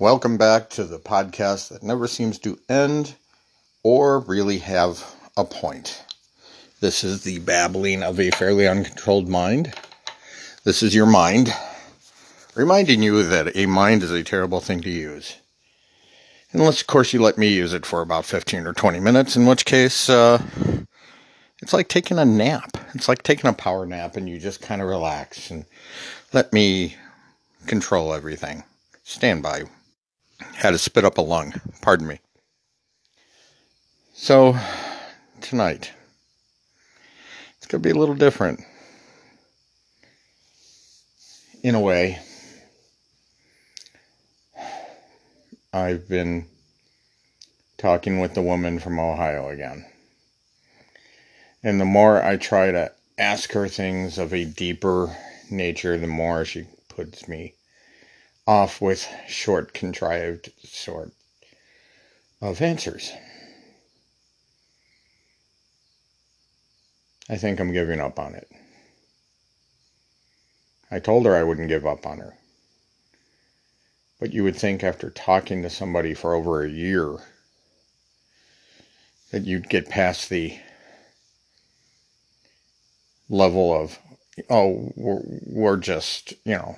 Welcome back to the podcast that never seems to end or really have a point. This is the babbling of a fairly uncontrolled mind. This is your mind, reminding you that a mind is a terrible thing to use. Unless, of course, you let me use it for about 15 or 20 minutes, in which case, uh, it's like taking a nap. It's like taking a power nap and you just kind of relax and let me control everything. Stand by had to spit up a lung. Pardon me. So, tonight, it's going to be a little different. In a way, I've been talking with the woman from Ohio again. And the more I try to ask her things of a deeper nature, the more she puts me off with short, contrived sort of answers. I think I'm giving up on it. I told her I wouldn't give up on her. But you would think after talking to somebody for over a year that you'd get past the level of, oh, we're, we're just, you know,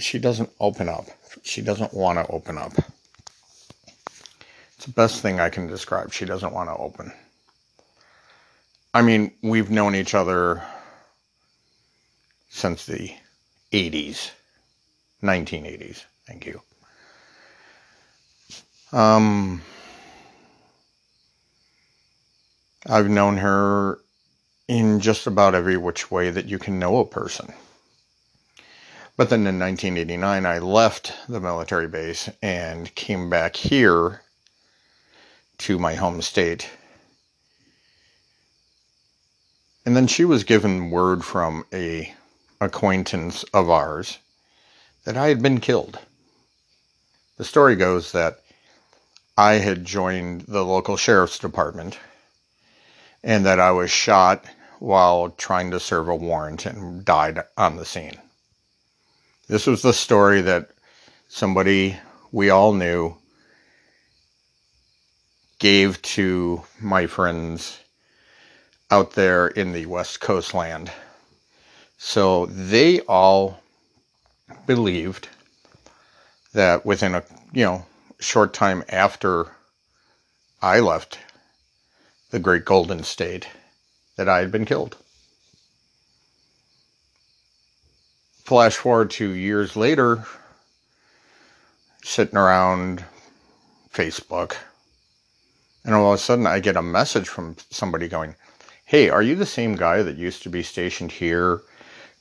she doesn't open up. She doesn't want to open up. It's the best thing I can describe. She doesn't want to open. I mean, we've known each other since the 80s, 1980s. Thank you. Um, I've known her in just about every which way that you can know a person. But then in 1989, I left the military base and came back here to my home state. And then she was given word from a acquaintance of ours that I had been killed. The story goes that I had joined the local sheriff's department and that I was shot while trying to serve a warrant and died on the scene. This was the story that somebody we all knew gave to my friends out there in the West Coast land. So they all believed that within a you know short time after I left the Great Golden State that I had been killed. Flash forward to years later, sitting around Facebook, and all of a sudden I get a message from somebody going, Hey, are you the same guy that used to be stationed here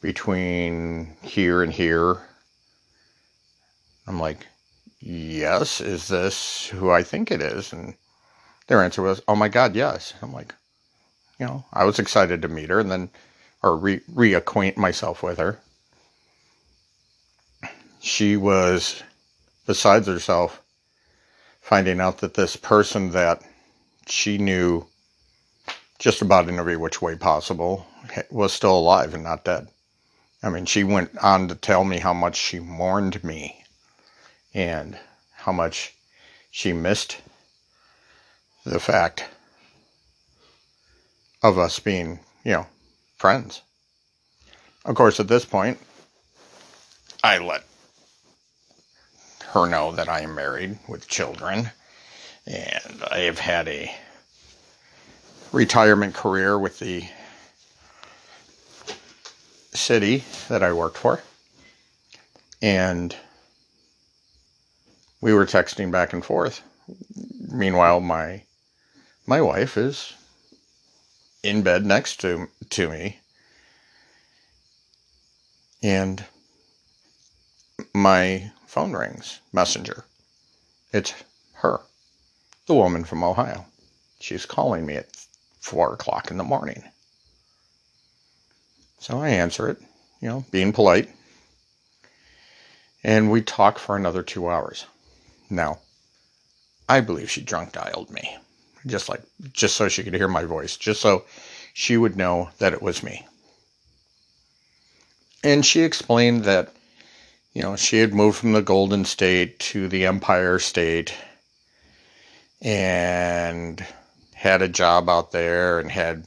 between here and here? I'm like, Yes, is this who I think it is? And their answer was, Oh my God, yes. I'm like, You know, I was excited to meet her and then, or re- reacquaint myself with her she was besides herself finding out that this person that she knew just about in every which way possible was still alive and not dead. I mean, she went on to tell me how much she mourned me and how much she missed the fact of us being, you know, friends. Of course, at this point, I let her know that I am married with children and I have had a retirement career with the city that I worked for. And we were texting back and forth. Meanwhile, my my wife is in bed next to to me. And my phone rings, messenger. It's her, the woman from Ohio. She's calling me at four o'clock in the morning. So I answer it, you know, being polite. And we talk for another two hours. Now, I believe she drunk dialed me. Just like, just so she could hear my voice, just so she would know that it was me. And she explained that, you know, she had moved from the Golden State to the Empire State and had a job out there and had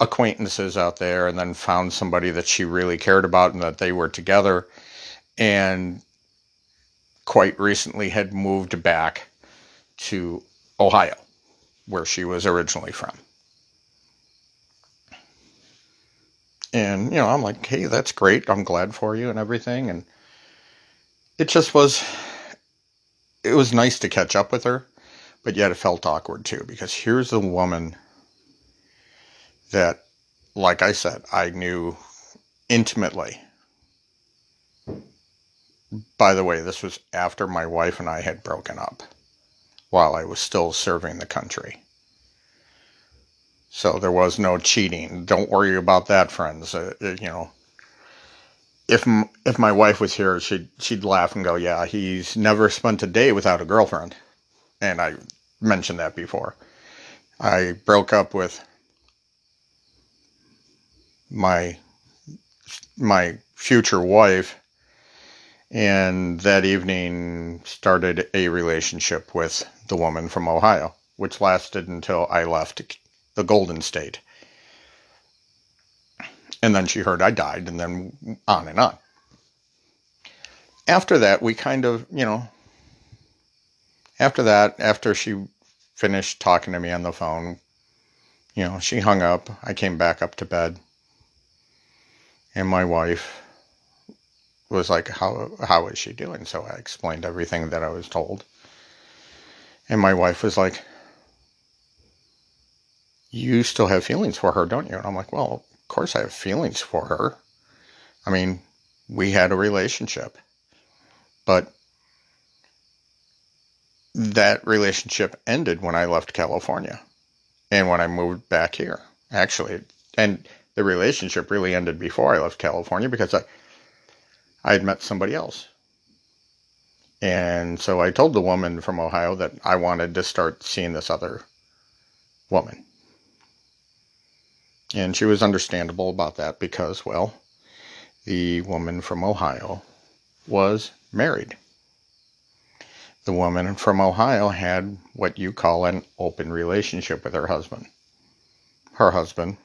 acquaintances out there and then found somebody that she really cared about and that they were together and quite recently had moved back to Ohio where she was originally from. And, you know, I'm like, hey, that's great. I'm glad for you and everything. And it just was, it was nice to catch up with her, but yet it felt awkward too, because here's the woman that, like I said, I knew intimately. By the way, this was after my wife and I had broken up while I was still serving the country. So there was no cheating. Don't worry about that, friends. Uh, uh you know, if if my wife was here, she'd she'd laugh and go, "Yeah, he's never spent a day without a girlfriend." And I mentioned that before. I broke up with my my future wife and that evening started a relationship with the woman from Ohio, which lasted until I left the Golden State. And then she heard I died, and then on and on. After that, we kind of, you know, after that, after she finished talking to me on the phone, you know, she hung up. I came back up to bed. And my wife was like, how, how is she doing? So I explained everything that I was told. And my wife was like, you still have feelings for her, don't you? And I'm like, well, of course I have feelings for her. I mean, we had a relationship, but that relationship ended when I left California and when I moved back here, actually. And the relationship really ended before I left California because I, I had met somebody else. And so I told the woman from Ohio that I wanted to start seeing this other woman. And she was understandable about that because, well, the woman from Ohio was married. The woman from Ohio had what you call an open relationship with her husband. Her husband,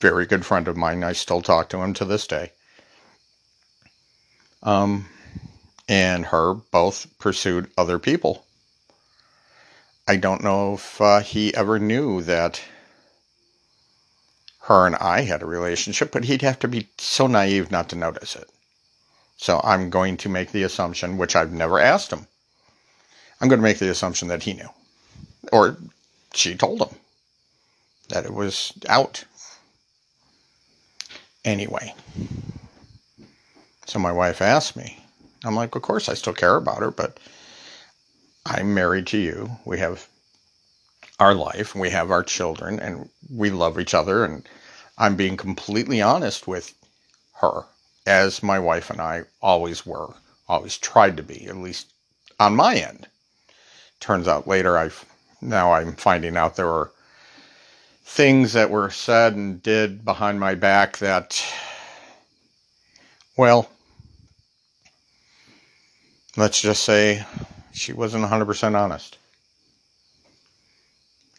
very good friend of mine, I still talk to him to this day. Um, and her both pursued other people. I don't know if uh, he ever knew that her and I had a relationship, but he'd have to be so naive not to notice it. So I'm going to make the assumption, which I've never asked him. I'm going to make the assumption that he knew. Or she told him that it was out. Anyway. So my wife asked me. I'm like, of course I still care about her, but I'm married to you. We have our life, we have our children, and we love each other, and I'm being completely honest with her, as my wife and I always were, always tried to be, at least on my end. Turns out later, I've now I'm finding out there were things that were said and did behind my back that, well, let's just say she wasn't 100% honest.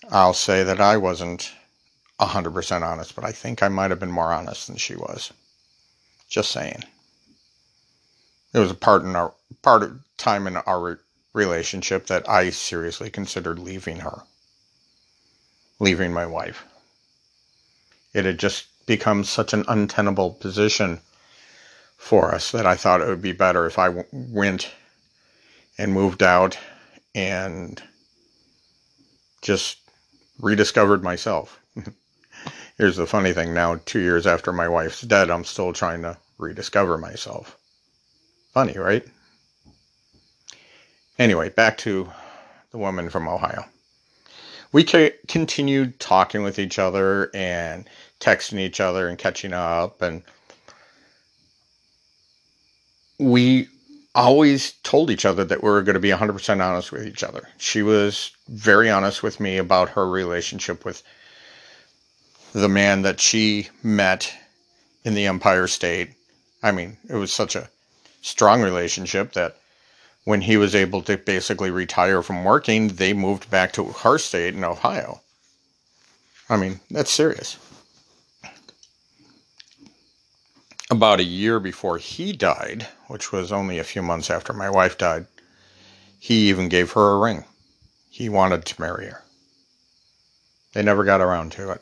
I'll say that I wasn't 100% honest, but I think I might have been more honest than she was. Just saying. It was a part in our part of time in our relationship that I seriously considered leaving her. Leaving my wife. It had just become such an untenable position for us that I thought it would be better if I w- went and moved out and just rediscovered myself. Here's the funny thing now, two years after my wife's dead, I'm still trying to rediscover myself. Funny, right? Anyway, back to the woman from Ohio. We continued talking with each other and texting each other and catching up, and we always told each other that we were going to be 100% honest with each other. She was very honest with me about her relationship with the man that she met in the Empire State. I mean, it was such a strong relationship that when he was able to basically retire from working, they moved back to her state in Ohio. I mean, that's serious. About a year before he died, which was only a few months after my wife died, he even gave her a ring. He wanted to marry her. They never got around to it.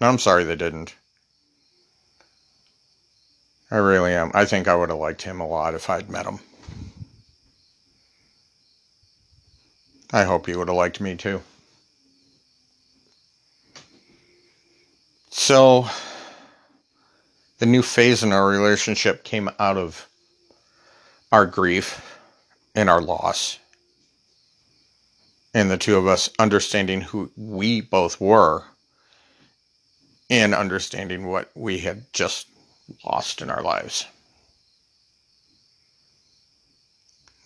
I'm sorry they didn't. I really am. I think I would have liked him a lot if I'd met him. I hope he would have liked me too. So, the new phase in our relationship came out of our grief and our loss, and the two of us understanding who we both were and understanding what we had just lost in our lives.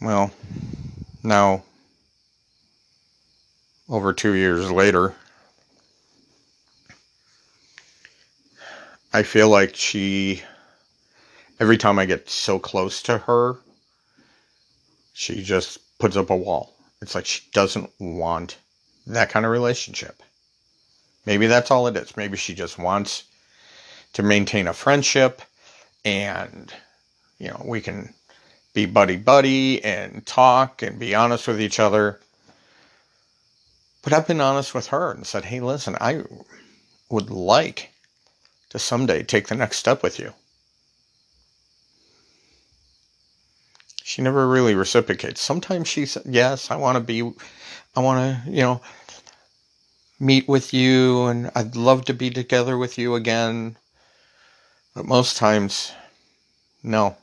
Well, now, over two years later, I feel like she, every time I get so close to her, she just puts up a wall. It's like she doesn't want that kind of relationship. Maybe that's all it is. Maybe she just wants to maintain a friendship and, you know, we can be buddy buddy and talk and be honest with each other. But I've been honest with her and said, hey, listen, I would like to someday take the next step with you. She never really reciprocates. Sometimes she says, yes, I want to be, I want to, you know, meet with you and I'd love to be together with you again. But most times, no.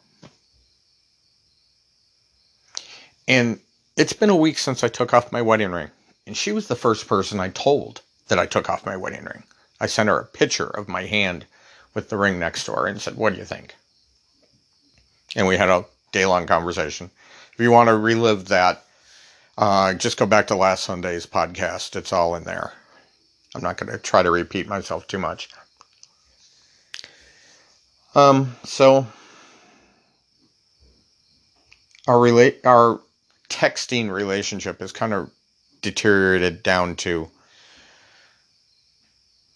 And it's been a week since I took off my wedding ring. And she was the first person I told that I took off my wedding ring. I sent her a picture of my hand with the ring next to her and said, What do you think? And we had a day long conversation. If you want to relive that, uh, just go back to last Sunday's podcast. It's all in there. I'm not going to try to repeat myself too much. Um, so our our texting relationship is kind of deteriorated down to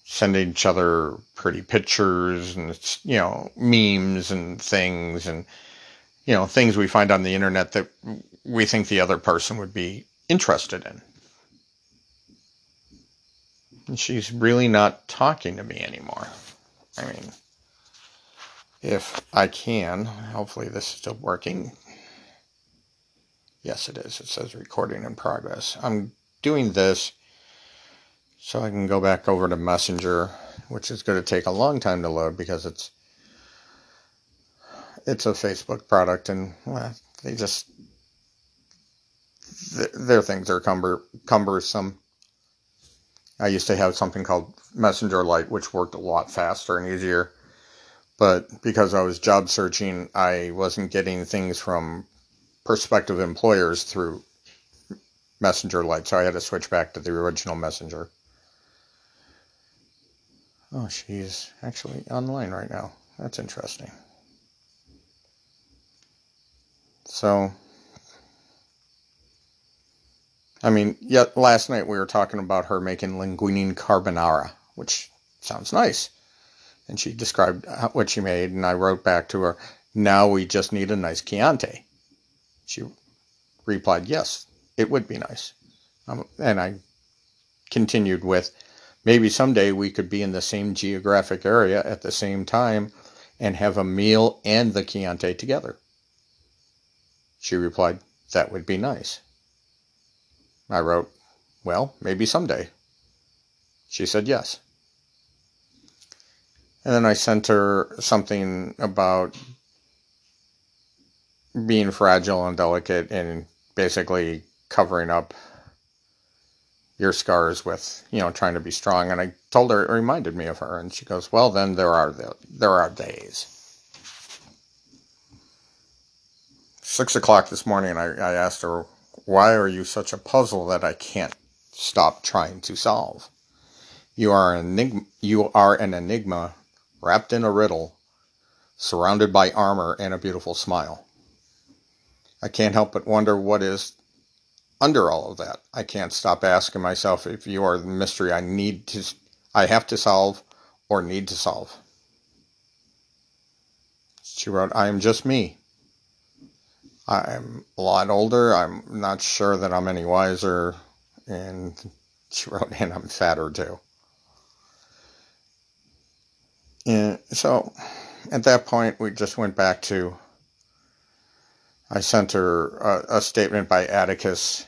sending each other pretty pictures and you know memes and things and you know things we find on the internet that we think the other person would be interested in. And she's really not talking to me anymore. I mean, if I can. Hopefully, this is still working. Yes, it is. It says recording in progress. I'm doing this so I can go back over to Messenger, which is going to take a long time to load because it's it's a Facebook product and well, they just their things are cumber, cumbersome. I used to have something called Messenger Lite, which worked a lot faster and easier but because I was job searching, I wasn't getting things from prospective employers through Messenger Lite, so I had to switch back to the original Messenger. Oh, she's actually online right now. That's interesting. So, I mean, yet last night we were talking about her making linguine carbonara, which sounds nice and she described what she made, and I wrote back to her, Now we just need a nice Chianti. She replied, Yes, it would be nice. Um, and I continued with, Maybe someday we could be in the same geographic area at the same time and have a meal and the Chianti together. She replied, That would be nice. I wrote, Well, maybe someday. She said yes. And then I sent her something about being fragile and delicate and basically covering up your scars with, you know, trying to be strong. And I told her, it reminded me of her. And she goes, well, then there are, the, there are days. Six o'clock this morning, I, I asked her, why are you such a puzzle that I can't stop trying to solve? You are an enigma, you are an enigma wrapped in a riddle surrounded by armor and a beautiful smile. I can't help but wonder what is under all of that. I can't stop asking myself if you are the mystery I need to, I have to solve or need to solve. She wrote, I am just me. I'm a lot older. I'm not sure that I'm any wiser. And she wrote, and I'm fatter too. And so at that point, we just went back to. I sent her a, a statement by Atticus,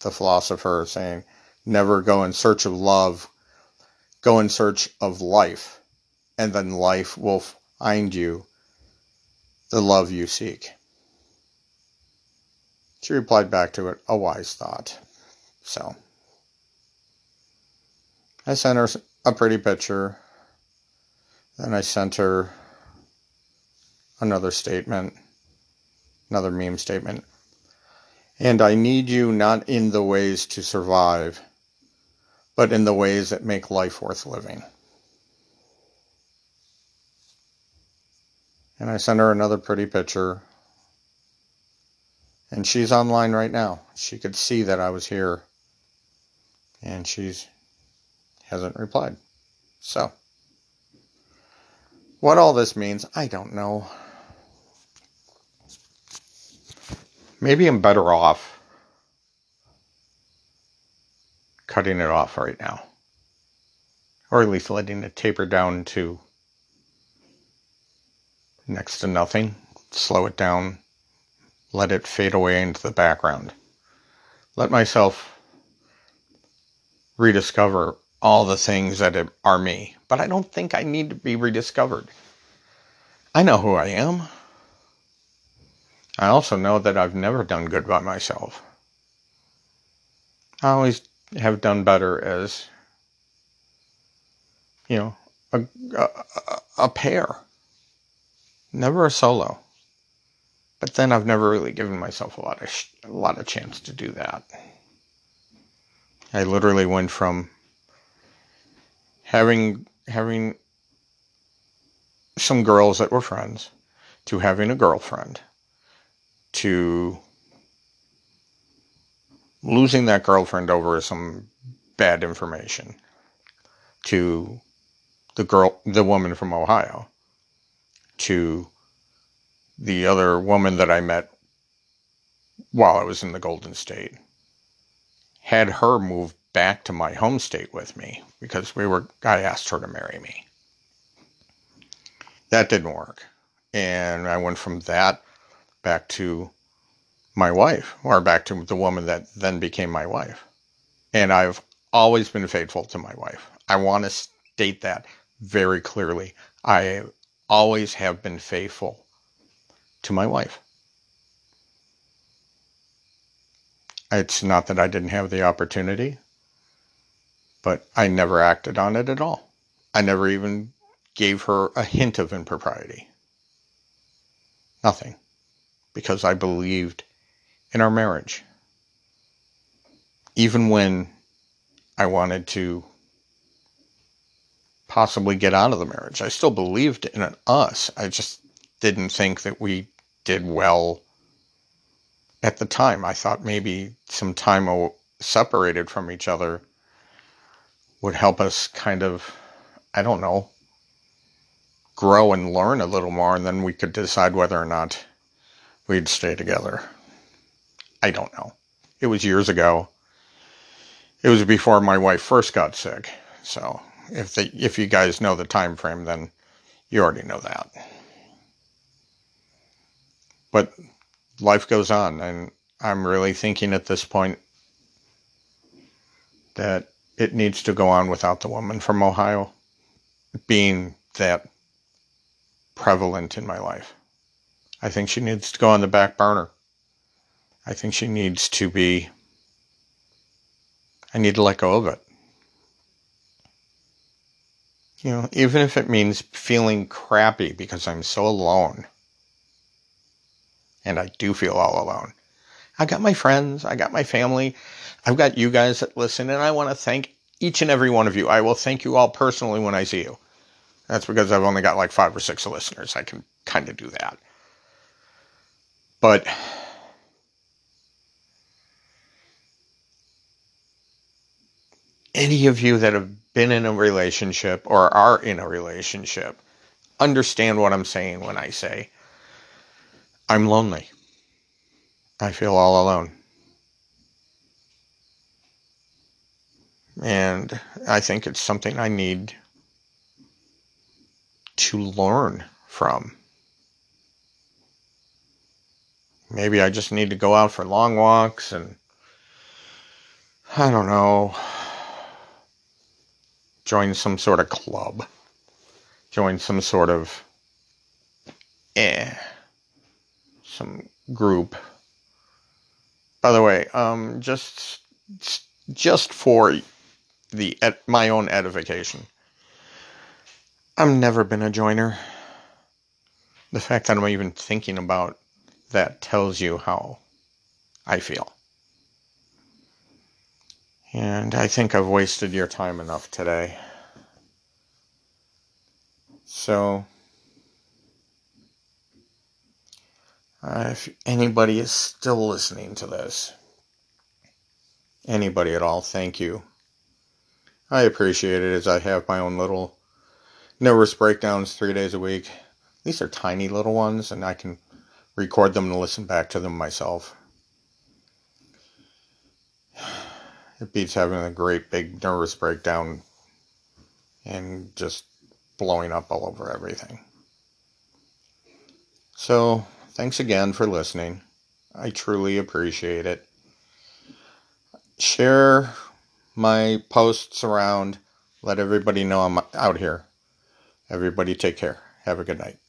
the philosopher, saying, Never go in search of love, go in search of life, and then life will find you the love you seek. She replied back to it, a wise thought. So, I sent her a pretty picture then I sent her another statement, another meme statement. And I need you not in the ways to survive, but in the ways that make life worth living. And I sent her another pretty picture. And she's online right now. She could see that I was here. And she's hasn't replied. So what all this means, I don't know. Maybe I'm better off cutting it off right now. Or at least letting it taper down to next to nothing. Slow it down. Let it fade away into the background. Let myself rediscover all the things that are me, but I don't think I need to be rediscovered. I know who I am. I also know that I've never done good by myself. I always have done better as, you know, a, a, a pair, never a solo. But then I've never really given myself a lot of sh- a lot of chance to do that. I literally went from having having some girls that were friends to having a girlfriend to losing that girlfriend over some bad information to the girl the woman from Ohio to the other woman that I met while I was in the Golden State had her move back to my home state with me because we were I asked her to marry me. That didn't work. And I went from that back to my wife or back to the woman that then became my wife. And I've always been faithful to my wife. I want to state that very clearly. I always have been faithful to my wife. It's not that I didn't have the opportunity but I never acted on it at all. I never even gave her a hint of impropriety. Nothing. Because I believed in our marriage. Even when I wanted to possibly get out of the marriage, I still believed in us. I just didn't think that we did well at the time. I thought maybe some time separated from each other would help us kind of, I don't know, grow and learn a little more, and then we could decide whether or not we'd stay together. I don't know. It was years ago. It was before my wife first got sick. So if they, if you guys know the time frame, then you already know that. But life goes on, and I'm really thinking at this point that it needs to go on without the woman from Ohio being that prevalent in my life. I think she needs to go on the back burner. I think she needs to be, I need to let go of it. You know, even if it means feeling crappy because I'm so alone. And I do feel all alone. I got my friends, I got my family, I've got you guys that listen, and I want to thank each and every one of you. I will thank you all personally when I see you. That's because I've only got like five or six listeners. I can kind of do that. But any of you that have been in a relationship or are in a relationship understand what I'm saying when I say I'm lonely. I feel all alone. And I think it's something I need to learn from. Maybe I just need to go out for long walks and I don't know, join some sort of club, join some sort of eh, some group. By the way, um, just just for the my own edification, I've never been a joiner. The fact that I'm even thinking about that tells you how I feel. And I think I've wasted your time enough today. So, uh, if anybody is still listening to this, anybody at all, thank you. I appreciate it as I have my own little nervous breakdowns three days a week. These are tiny little ones, and I can record them and listen back to them myself. It beats having a great big nervous breakdown and just blowing up all over everything. So, thanks again for listening. I truly appreciate it. Share my posts around. Let everybody know I'm out here. Everybody take care. Have a good night.